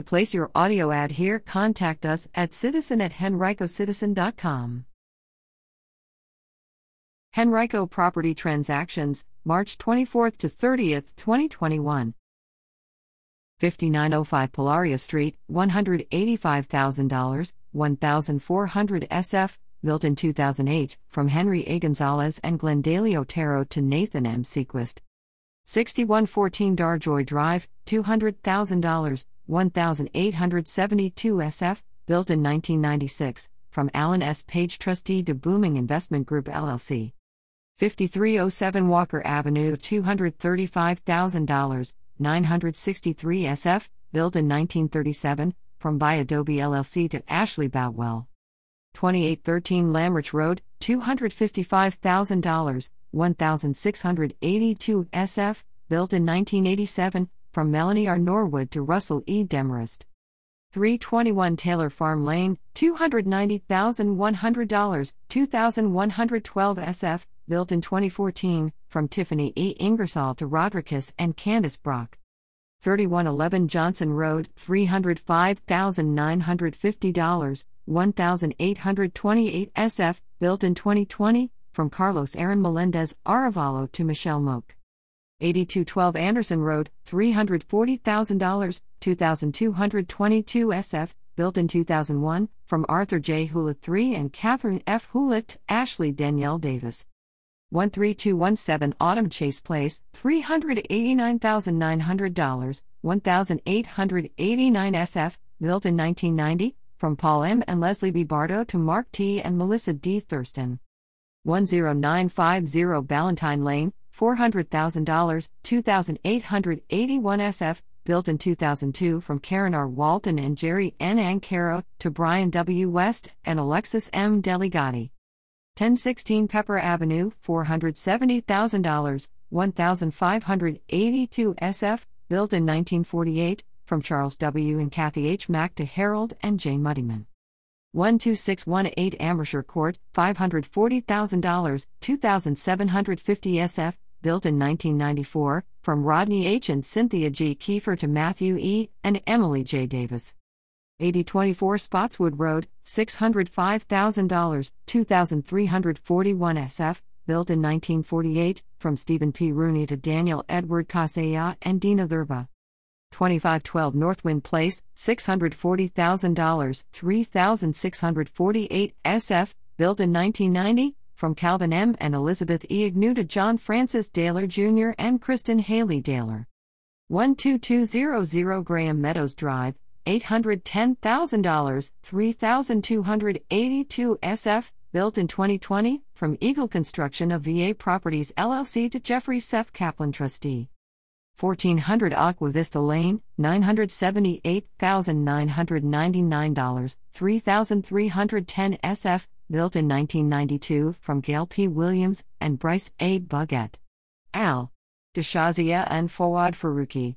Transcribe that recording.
To place your audio ad here, contact us at citizen at henricocitizen.com. Henrico Property Transactions, March 24th to 30th, 2021. 5905 Polaria Street, $185,000, 1400 SF, built in 2008, from Henry A. Gonzalez and Glendale Otero to Nathan M. Sequist. 6114 Darjoy Drive, $200,000, 1872 SF, built in 1996, from Alan S. Page Trustee to Booming Investment Group LLC. 5307 Walker Avenue, $235,000, 963 SF, built in 1937, from By Adobe LLC to Ashley Boutwell. 2813 Lamrich Road, $255,000, 1682 SF, built in 1987, from Melanie R. Norwood to Russell E. Demarest. 321 Taylor Farm Lane, $290,100, 2112 SF, built in 2014, from Tiffany E. Ingersoll to Rodriguez and Candice Brock. 3111 Johnson Road, $305,950, 1828 SF, built in 2020, from Carlos Aaron Melendez Arevalo to Michelle Moak. 8212 Anderson Road, $340,000, 2222 SF, built in 2001, from Arthur J. Hewlett III and Catherine F. Hewlett, Ashley Danielle Davis. 13217 Autumn Chase Place, $389,900, 1889 SF, built in 1990, from Paul M. and Leslie B. Bardo to Mark T. and Melissa D. Thurston. 10950 Ballantyne Lane, $400,000, 2881 SF, built in 2002 from Karen R. Walton and Jerry N. Ancaro to Brian W. West and Alexis M. Deligati. 1016 Pepper Avenue, $470,000, 1582 SF, built in 1948, from Charles W. and Kathy H. Mack to Harold and Jane Muddyman. 12618 Amershire Court, $540,000, 2750 SF, built in 1994, from Rodney H. and Cynthia G. Kiefer to Matthew E. and Emily J. Davis. 8024 Spotswood Road, $605,000, 2341 SF, built in 1948, from Stephen P. Rooney to Daniel Edward Casella and Dina Thurba. 2512 Northwind Place, $640,000, 3648 SF, built in 1990, from Calvin M. and Elizabeth E. Agnew to John Francis Daler Jr. and Kristen Haley Daler. 12200 Graham Meadows Drive, $810,000, 3,282 SF, built in 2020, from Eagle Construction of VA Properties LLC to Jeffrey Seth Kaplan Trustee. 1400 Aqua Vista Lane, $978,999, 3,310 SF, built in 1992, from Gail P. Williams and Bryce A. Buggett. Al. Deshazia and Fawad Faruqi.